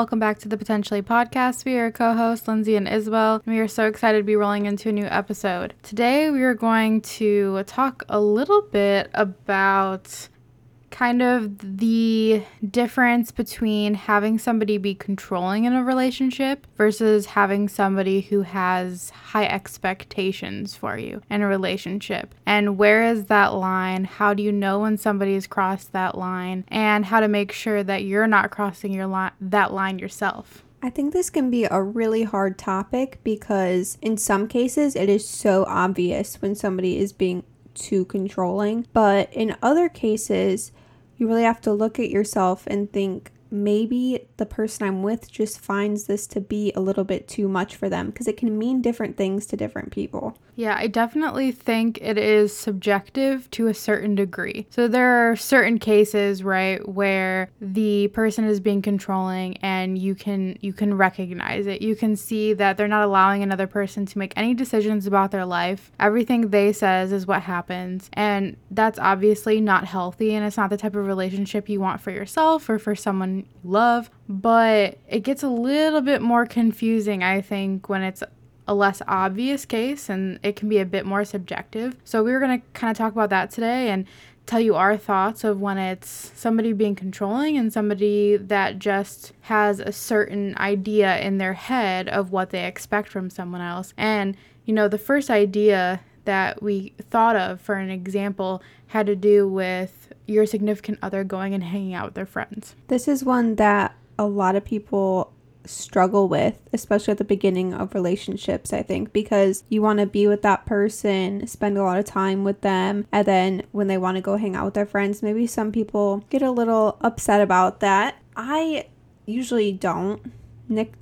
welcome back to the Potentially Podcast. We are co hosts Lindsay and Isabel, and we are so excited to be rolling into a new episode. Today, we are going to talk a little bit about kind of the difference between having somebody be controlling in a relationship versus having somebody who has high expectations for you in a relationship. And where is that line? How do you know when somebody's crossed that line? And how to make sure that you're not crossing your li- that line yourself. I think this can be a really hard topic because in some cases it is so obvious when somebody is being too controlling, but in other cases you really have to look at yourself and think maybe the person I'm with just finds this to be a little bit too much for them because it can mean different things to different people. Yeah, I definitely think it is subjective to a certain degree. So there are certain cases, right, where the person is being controlling and you can you can recognize it. You can see that they're not allowing another person to make any decisions about their life. Everything they says is what happens, and that's obviously not healthy and it's not the type of relationship you want for yourself or for someone love, but it gets a little bit more confusing I think when it's a less obvious case and it can be a bit more subjective. So we were going to kind of talk about that today and tell you our thoughts of when it's somebody being controlling and somebody that just has a certain idea in their head of what they expect from someone else. And you know, the first idea that we thought of for an example had to do with your significant other going and hanging out with their friends. This is one that a lot of people struggle with, especially at the beginning of relationships, I think, because you want to be with that person, spend a lot of time with them, and then when they want to go hang out with their friends, maybe some people get a little upset about that. I usually don't. Nick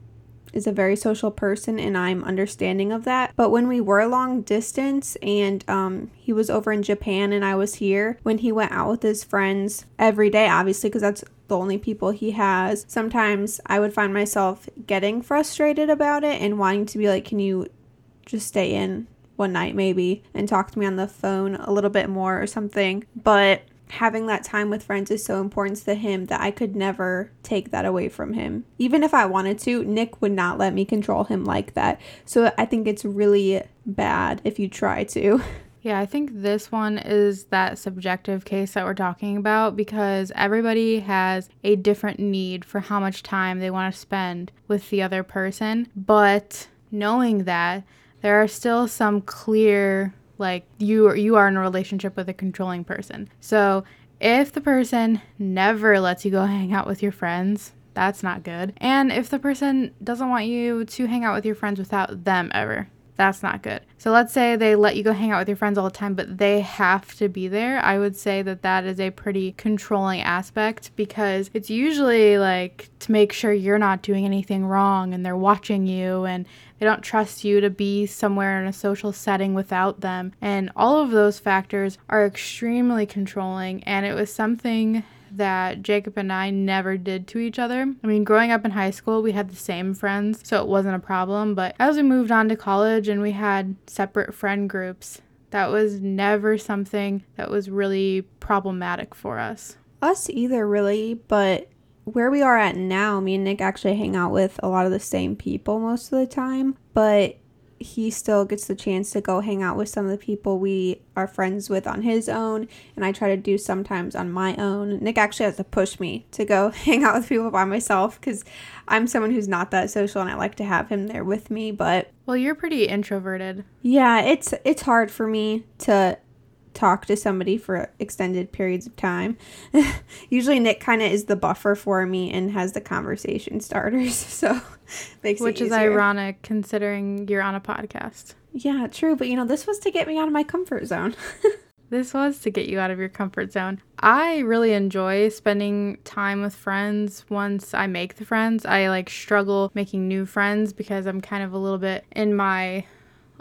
is a very social person and I'm understanding of that. But when we were long distance and um, he was over in Japan and I was here, when he went out with his friends every day, obviously, because that's the only people he has, sometimes I would find myself getting frustrated about it and wanting to be like, can you just stay in one night maybe and talk to me on the phone a little bit more or something? But having that time with friends is so important to him that I could never take that away from him. Even if I wanted to, Nick would not let me control him like that. So I think it's really bad if you try to. Yeah, I think this one is that subjective case that we're talking about because everybody has a different need for how much time they want to spend with the other person. But knowing that, there are still some clear like you you are in a relationship with a controlling person. So if the person never lets you go hang out with your friends, that's not good. And if the person doesn't want you to hang out with your friends without them ever, that's not good. So let's say they let you go hang out with your friends all the time, but they have to be there. I would say that that is a pretty controlling aspect because it's usually like to make sure you're not doing anything wrong and they're watching you and they don't trust you to be somewhere in a social setting without them. And all of those factors are extremely controlling. And it was something that Jacob and I never did to each other. I mean, growing up in high school, we had the same friends, so it wasn't a problem. But as we moved on to college and we had separate friend groups, that was never something that was really problematic for us. Us either, really, but where we are at now, me and Nick actually hang out with a lot of the same people most of the time, but he still gets the chance to go hang out with some of the people we are friends with on his own and I try to do sometimes on my own. Nick actually has to push me to go hang out with people by myself cuz I'm someone who's not that social and I like to have him there with me, but well, you're pretty introverted. Yeah, it's it's hard for me to talk to somebody for extended periods of time. Usually Nick kind of is the buffer for me and has the conversation starters. So makes Which is ironic considering you're on a podcast. Yeah, true, but you know, this was to get me out of my comfort zone. this was to get you out of your comfort zone. I really enjoy spending time with friends once I make the friends. I like struggle making new friends because I'm kind of a little bit in my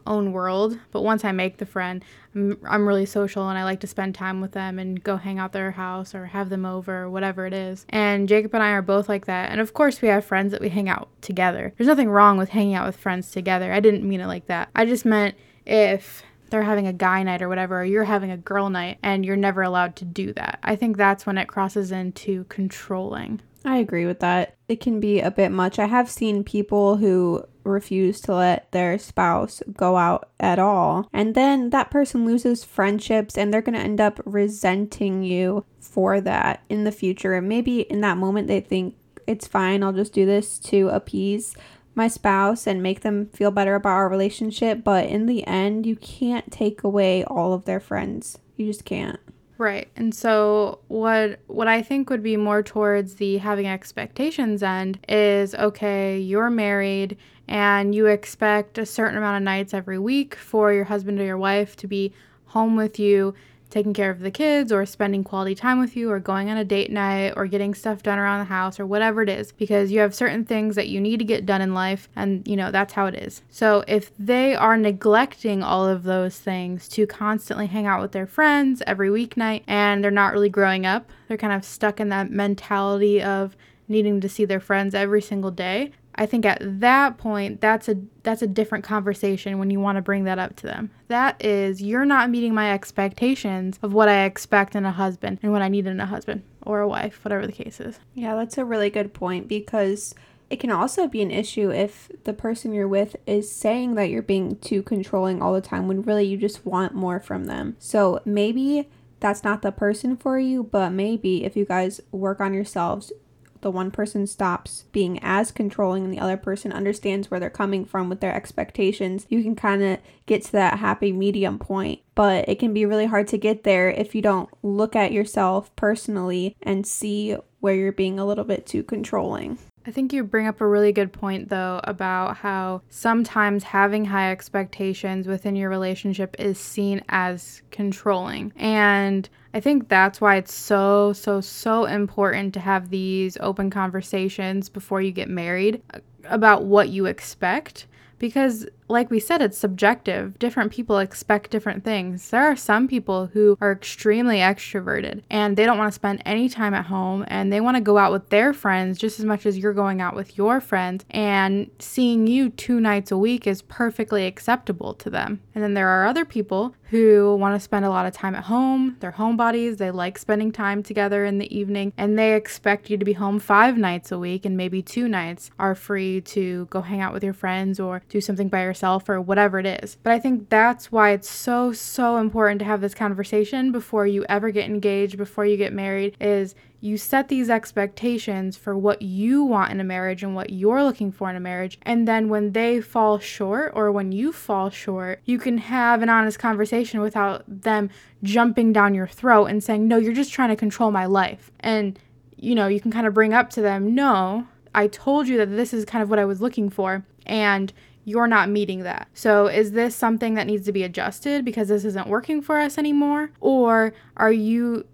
own world. But once I make the friend, I'm, I'm really social and I like to spend time with them and go hang out their house or have them over or whatever it is. And Jacob and I are both like that. And of course, we have friends that we hang out together. There's nothing wrong with hanging out with friends together. I didn't mean it like that. I just meant if they're having a guy night or whatever, or you're having a girl night and you're never allowed to do that. I think that's when it crosses into controlling. I agree with that. It can be a bit much. I have seen people who refuse to let their spouse go out at all. And then that person loses friendships and they're going to end up resenting you for that in the future. And maybe in that moment they think it's fine, I'll just do this to appease my spouse and make them feel better about our relationship. But in the end, you can't take away all of their friends. You just can't. Right. And so what what I think would be more towards the having expectations end is okay, you're married and you expect a certain amount of nights every week for your husband or your wife to be home with you taking care of the kids or spending quality time with you or going on a date night or getting stuff done around the house or whatever it is because you have certain things that you need to get done in life and you know that's how it is. So if they are neglecting all of those things to constantly hang out with their friends every weeknight and they're not really growing up, they're kind of stuck in that mentality of needing to see their friends every single day, I think at that point that's a that's a different conversation when you want to bring that up to them. That is you're not meeting my expectations of what I expect in a husband and what I need in a husband or a wife, whatever the case is. Yeah, that's a really good point because it can also be an issue if the person you're with is saying that you're being too controlling all the time when really you just want more from them. So maybe that's not the person for you, but maybe if you guys work on yourselves, the one person stops being as controlling and the other person understands where they're coming from with their expectations, you can kind of get to that happy medium point. But it can be really hard to get there if you don't look at yourself personally and see where you're being a little bit too controlling. I think you bring up a really good point, though, about how sometimes having high expectations within your relationship is seen as controlling. And I think that's why it's so, so, so important to have these open conversations before you get married uh, about what you expect because like we said it's subjective. Different people expect different things. There are some people who are extremely extroverted and they don't want to spend any time at home and they want to go out with their friends just as much as you're going out with your friends and seeing you two nights a week is perfectly acceptable to them. And then there are other people who want to spend a lot of time at home. They're homebodies. They like spending time together in the evening and they expect you to be home five nights a week and maybe two nights are free to go hang out with your friends or do something by yourself or whatever it is. But I think that's why it's so, so important to have this conversation before you ever get engaged, before you get married, is you set these expectations for what you want in a marriage and what you're looking for in a marriage. And then when they fall short or when you fall short, you can have an honest conversation without them jumping down your throat and saying, No, you're just trying to control my life. And, you know, you can kind of bring up to them, No, I told you that this is kind of what I was looking for. And you're not meeting that. So, is this something that needs to be adjusted because this isn't working for us anymore? Or are you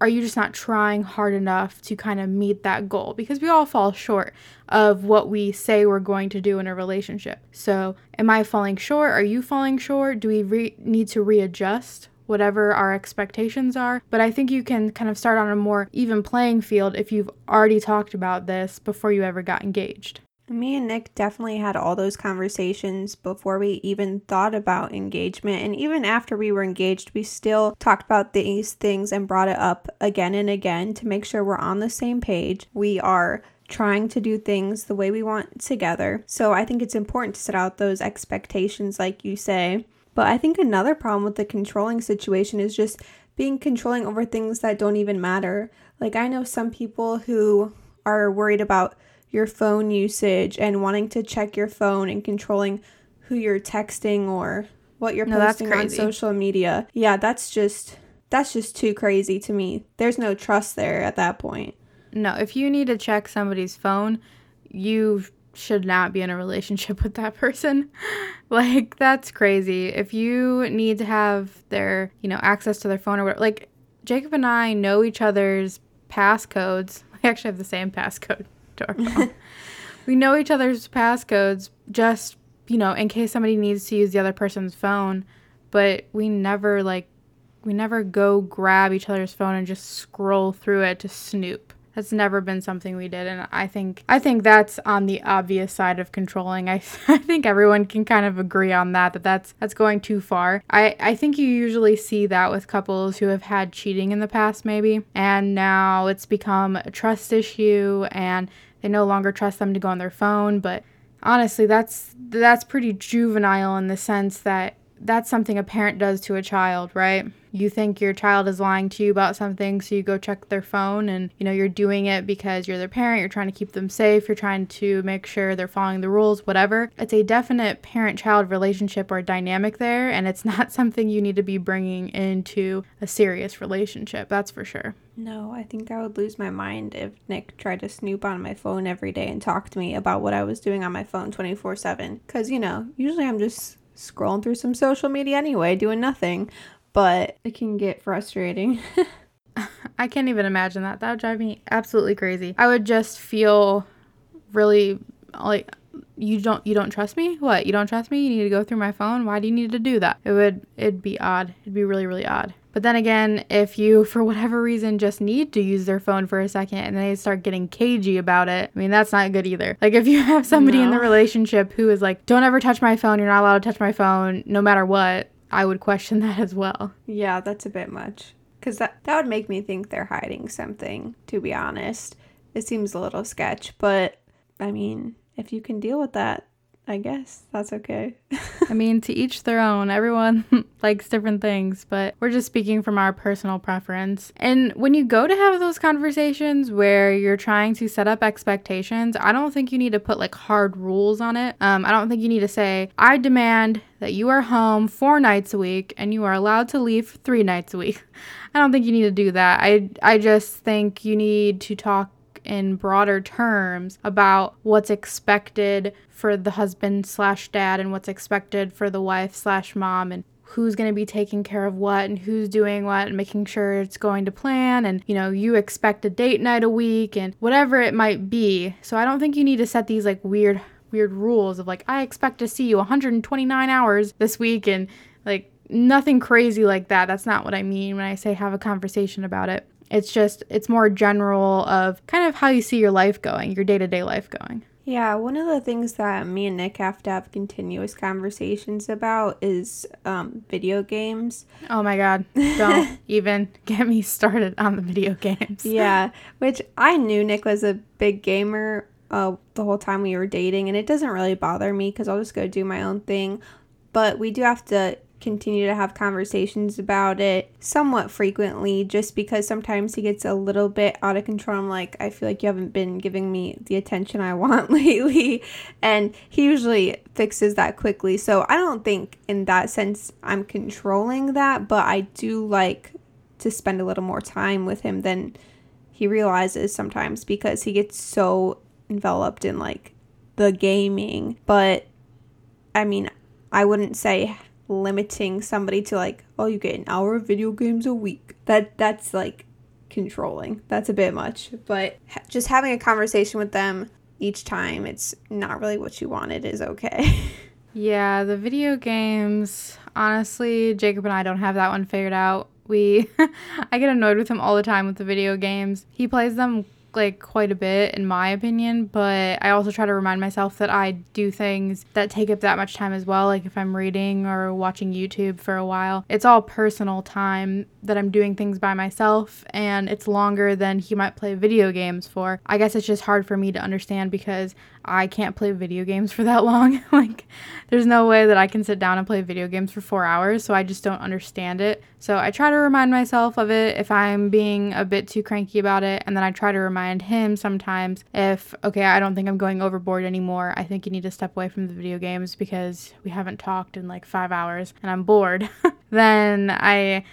are you just not trying hard enough to kind of meet that goal? Because we all fall short of what we say we're going to do in a relationship. So, am I falling short? Are you falling short? Do we re- need to readjust? Whatever our expectations are. But I think you can kind of start on a more even playing field if you've already talked about this before you ever got engaged. Me and Nick definitely had all those conversations before we even thought about engagement. And even after we were engaged, we still talked about these things and brought it up again and again to make sure we're on the same page. We are trying to do things the way we want together. So I think it's important to set out those expectations, like you say. But I think another problem with the controlling situation is just being controlling over things that don't even matter. Like, I know some people who are worried about your phone usage and wanting to check your phone and controlling who you're texting or what you're no, posting on social media. Yeah, that's just that's just too crazy to me. There's no trust there at that point. No, if you need to check somebody's phone, you should not be in a relationship with that person. like that's crazy. If you need to have their, you know, access to their phone or whatever, like Jacob and I know each other's passcodes. We actually have the same passcode we know each other's passcodes just, you know, in case somebody needs to use the other person's phone, but we never like we never go grab each other's phone and just scroll through it to snoop. That's never been something we did and I think I think that's on the obvious side of controlling. I, I think everyone can kind of agree on that that that's that's going too far. I I think you usually see that with couples who have had cheating in the past maybe and now it's become a trust issue and they no longer trust them to go on their phone, but honestly, that's that's pretty juvenile in the sense that that's something a parent does to a child, right? You think your child is lying to you about something, so you go check their phone and you know you're doing it because you're their parent, you're trying to keep them safe, you're trying to make sure they're following the rules, whatever. It's a definite parent-child relationship or dynamic there, and it's not something you need to be bringing into a serious relationship. That's for sure. No, I think I would lose my mind if Nick tried to snoop on my phone every day and talk to me about what I was doing on my phone 24 7. Because, you know, usually I'm just scrolling through some social media anyway, doing nothing, but it can get frustrating. I can't even imagine that. That would drive me absolutely crazy. I would just feel really like you don't you don't trust me? What? You don't trust me? You need to go through my phone? Why do you need to do that? It would it'd be odd. It'd be really really odd. But then again, if you for whatever reason just need to use their phone for a second and they start getting cagey about it, I mean that's not good either. Like if you have somebody no. in the relationship who is like, "Don't ever touch my phone. You're not allowed to touch my phone no matter what." I would question that as well. Yeah, that's a bit much. Cuz that that would make me think they're hiding something, to be honest. It seems a little sketch, but I mean, if you can deal with that, I guess that's okay. I mean, to each their own. Everyone likes different things, but we're just speaking from our personal preference. And when you go to have those conversations where you're trying to set up expectations, I don't think you need to put like hard rules on it. Um, I don't think you need to say, I demand that you are home four nights a week and you are allowed to leave three nights a week. I don't think you need to do that. I, I just think you need to talk in broader terms about what's expected for the husband slash dad and what's expected for the wife slash mom and who's going to be taking care of what and who's doing what and making sure it's going to plan and you know you expect a date night a week and whatever it might be. So i don't think you need to set these like weird weird rules of like i expect to see you 129 hours this week and like nothing crazy like that. That's not what i mean when i say have a conversation about it it's just, it's more general of kind of how you see your life going, your day to day life going. Yeah, one of the things that me and Nick have to have continuous conversations about is um, video games. Oh my God. Don't even get me started on the video games. Yeah, which I knew Nick was a big gamer uh, the whole time we were dating, and it doesn't really bother me because I'll just go do my own thing. But we do have to continue to have conversations about it somewhat frequently just because sometimes he gets a little bit out of control. I'm like, I feel like you haven't been giving me the attention I want lately. And he usually fixes that quickly. So I don't think in that sense I'm controlling that, but I do like to spend a little more time with him than he realizes sometimes because he gets so enveloped in like the gaming. But I mean, I wouldn't say limiting somebody to like, oh, you get an hour of video games a week. That that's like controlling. That's a bit much. But just having a conversation with them each time it's not really what you wanted is okay. yeah, the video games, honestly, Jacob and I don't have that one figured out. We I get annoyed with him all the time with the video games. He plays them like quite a bit in my opinion, but I also try to remind myself that I do things that take up that much time as well. Like if I'm reading or watching YouTube for a while, it's all personal time that I'm doing things by myself and it's longer than he might play video games for. I guess it's just hard for me to understand because I can't play video games for that long. like, there's no way that I can sit down and play video games for four hours, so I just don't understand it. So I try to remind myself of it if I'm being a bit too cranky about it, and then I try to remind him sometimes if, okay, I don't think I'm going overboard anymore. I think you need to step away from the video games because we haven't talked in like five hours and I'm bored. then I.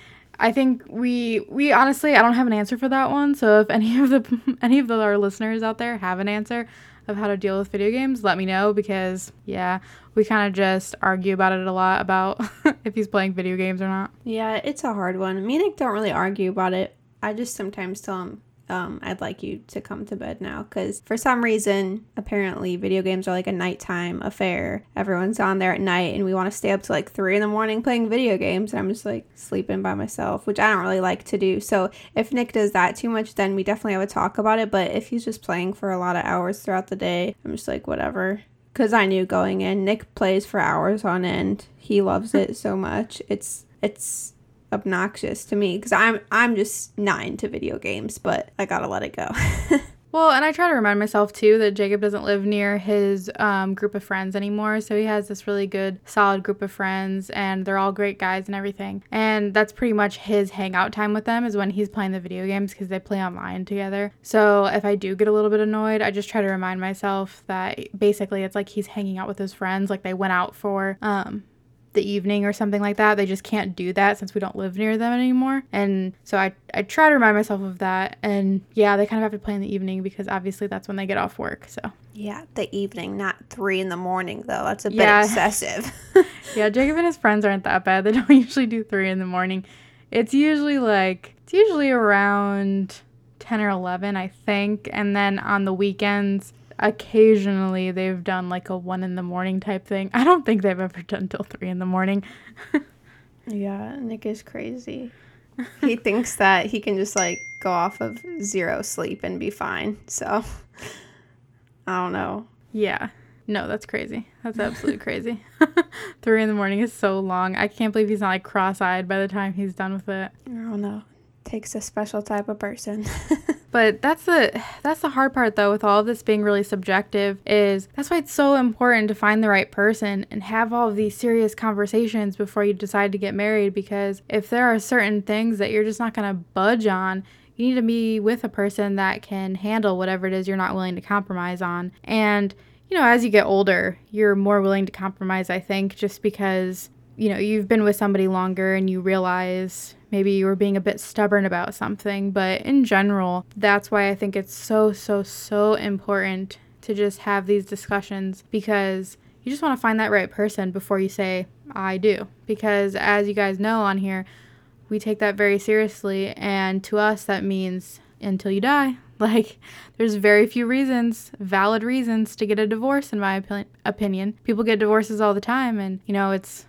I think we we honestly I don't have an answer for that one. So if any of the any of the, our listeners out there have an answer, of how to deal with video games, let me know because, yeah, we kind of just argue about it a lot about if he's playing video games or not. Yeah, it's a hard one. Me and Nick don't really argue about it. I just sometimes tell him, um, I'd like you to come to bed now. Because for some reason, apparently, video games are like a nighttime affair. Everyone's on there at night, and we want to stay up to like three in the morning playing video games. And I'm just like sleeping by myself, which I don't really like to do. So if Nick does that too much, then we definitely have a talk about it. But if he's just playing for a lot of hours throughout the day, I'm just like, whatever. Because I knew going in, Nick plays for hours on end. He loves it so much. It's it's obnoxious to me because I'm I'm just not into video games, but I gotta let it go. Well, and I try to remind myself too that Jacob doesn't live near his um, group of friends anymore. So he has this really good, solid group of friends, and they're all great guys and everything. And that's pretty much his hangout time with them is when he's playing the video games because they play online together. So if I do get a little bit annoyed, I just try to remind myself that basically it's like he's hanging out with his friends, like they went out for um, the evening or something like that. They just can't do that since we don't live near them anymore. And so I, I try to remind myself of that. And yeah, they kind of have to play in the evening because obviously that's when they get off work. So yeah, the evening, not three in the morning though. That's a bit yeah. excessive. yeah, Jacob and his friends aren't that bad. They don't usually do three in the morning. It's usually like it's usually around 10 or 11, I think. And then on the weekends, occasionally they've done like a one in the morning type thing. I don't think they've ever done till three in the morning. yeah, Nick is crazy. he thinks that he can just like go off of zero sleep and be fine. So I don't know. Yeah. No, that's crazy. That's absolutely crazy. Three in the morning is so long. I can't believe he's not like cross eyed by the time he's done with it. I don't know takes a special type of person. but that's the that's the hard part though with all of this being really subjective is that's why it's so important to find the right person and have all of these serious conversations before you decide to get married because if there are certain things that you're just not going to budge on you need to be with a person that can handle whatever it is you're not willing to compromise on. And you know as you get older you're more willing to compromise i think just because you know you've been with somebody longer and you realize maybe you were being a bit stubborn about something, but in general, that's why I think it's so, so, so important to just have these discussions because you just want to find that right person before you say, I do. Because as you guys know on here, we take that very seriously, and to us, that means until you die. Like, there's very few reasons, valid reasons, to get a divorce, in my opinion. People get divorces all the time, and, you know, it's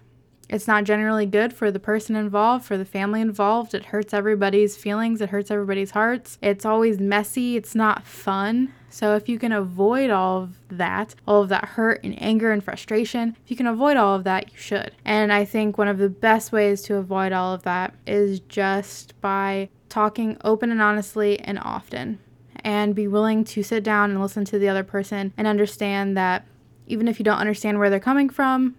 it's not generally good for the person involved, for the family involved. It hurts everybody's feelings, it hurts everybody's hearts. It's always messy, it's not fun. So, if you can avoid all of that, all of that hurt and anger and frustration, if you can avoid all of that, you should. And I think one of the best ways to avoid all of that is just by talking open and honestly and often. And be willing to sit down and listen to the other person and understand that even if you don't understand where they're coming from,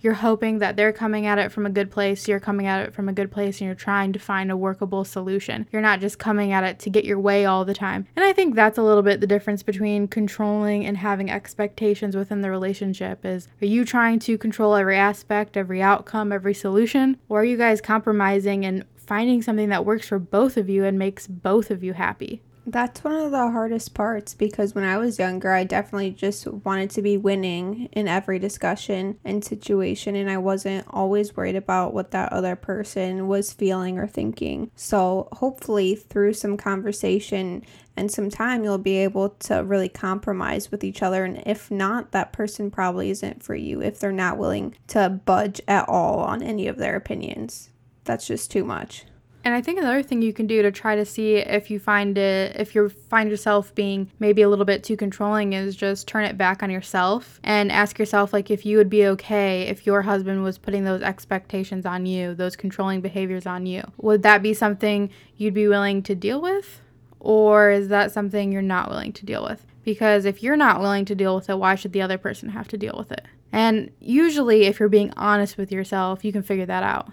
you're hoping that they're coming at it from a good place, you're coming at it from a good place, and you're trying to find a workable solution. You're not just coming at it to get your way all the time. And I think that's a little bit the difference between controlling and having expectations within the relationship is are you trying to control every aspect, every outcome, every solution, or are you guys compromising and finding something that works for both of you and makes both of you happy? That's one of the hardest parts because when I was younger, I definitely just wanted to be winning in every discussion and situation, and I wasn't always worried about what that other person was feeling or thinking. So, hopefully, through some conversation and some time, you'll be able to really compromise with each other. And if not, that person probably isn't for you if they're not willing to budge at all on any of their opinions. That's just too much. And I think another thing you can do to try to see if you find it, if you find yourself being maybe a little bit too controlling, is just turn it back on yourself and ask yourself, like, if you would be okay if your husband was putting those expectations on you, those controlling behaviors on you. Would that be something you'd be willing to deal with? Or is that something you're not willing to deal with? Because if you're not willing to deal with it, why should the other person have to deal with it? And usually, if you're being honest with yourself, you can figure that out.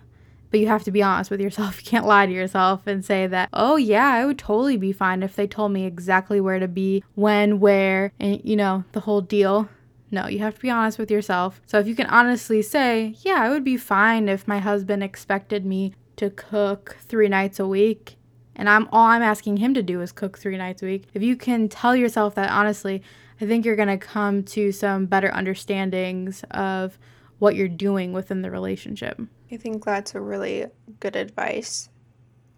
But you have to be honest with yourself. You can't lie to yourself and say that, oh, yeah, I would totally be fine if they told me exactly where to be, when, where, and, you know, the whole deal. No, you have to be honest with yourself. So if you can honestly say, yeah, I would be fine if my husband expected me to cook three nights a week and I'm all I'm asking him to do is cook 3 nights a week. If you can tell yourself that honestly, I think you're going to come to some better understandings of what you're doing within the relationship. I think that's a really good advice.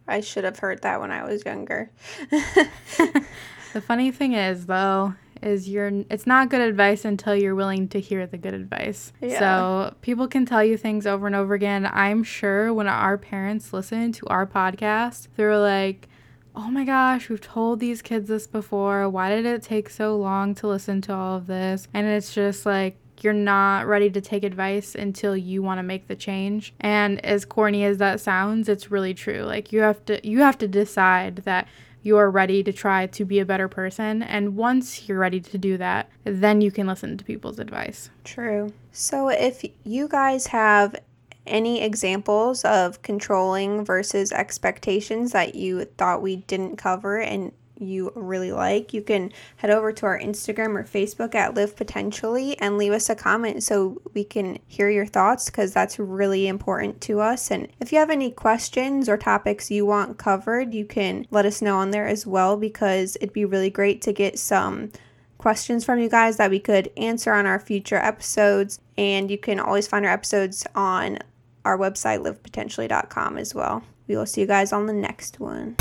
I should have heard that when I was younger. the funny thing is, though, is you're it's not good advice until you're willing to hear the good advice. Yeah. So people can tell you things over and over again. I'm sure when our parents listen to our podcast, they're like, "Oh my gosh, we've told these kids this before. Why did it take so long to listen to all of this?" And it's just like you're not ready to take advice until you want to make the change. And as corny as that sounds, it's really true. Like you have to you have to decide that you're ready to try to be a better person. And once you're ready to do that, then you can listen to people's advice. True. So if you guys have any examples of controlling versus expectations that you thought we didn't cover and you really like, you can head over to our Instagram or Facebook at Live Potentially and leave us a comment so we can hear your thoughts because that's really important to us. And if you have any questions or topics you want covered, you can let us know on there as well because it'd be really great to get some questions from you guys that we could answer on our future episodes. And you can always find our episodes on our website, livepotentially.com, as well. We will see you guys on the next one.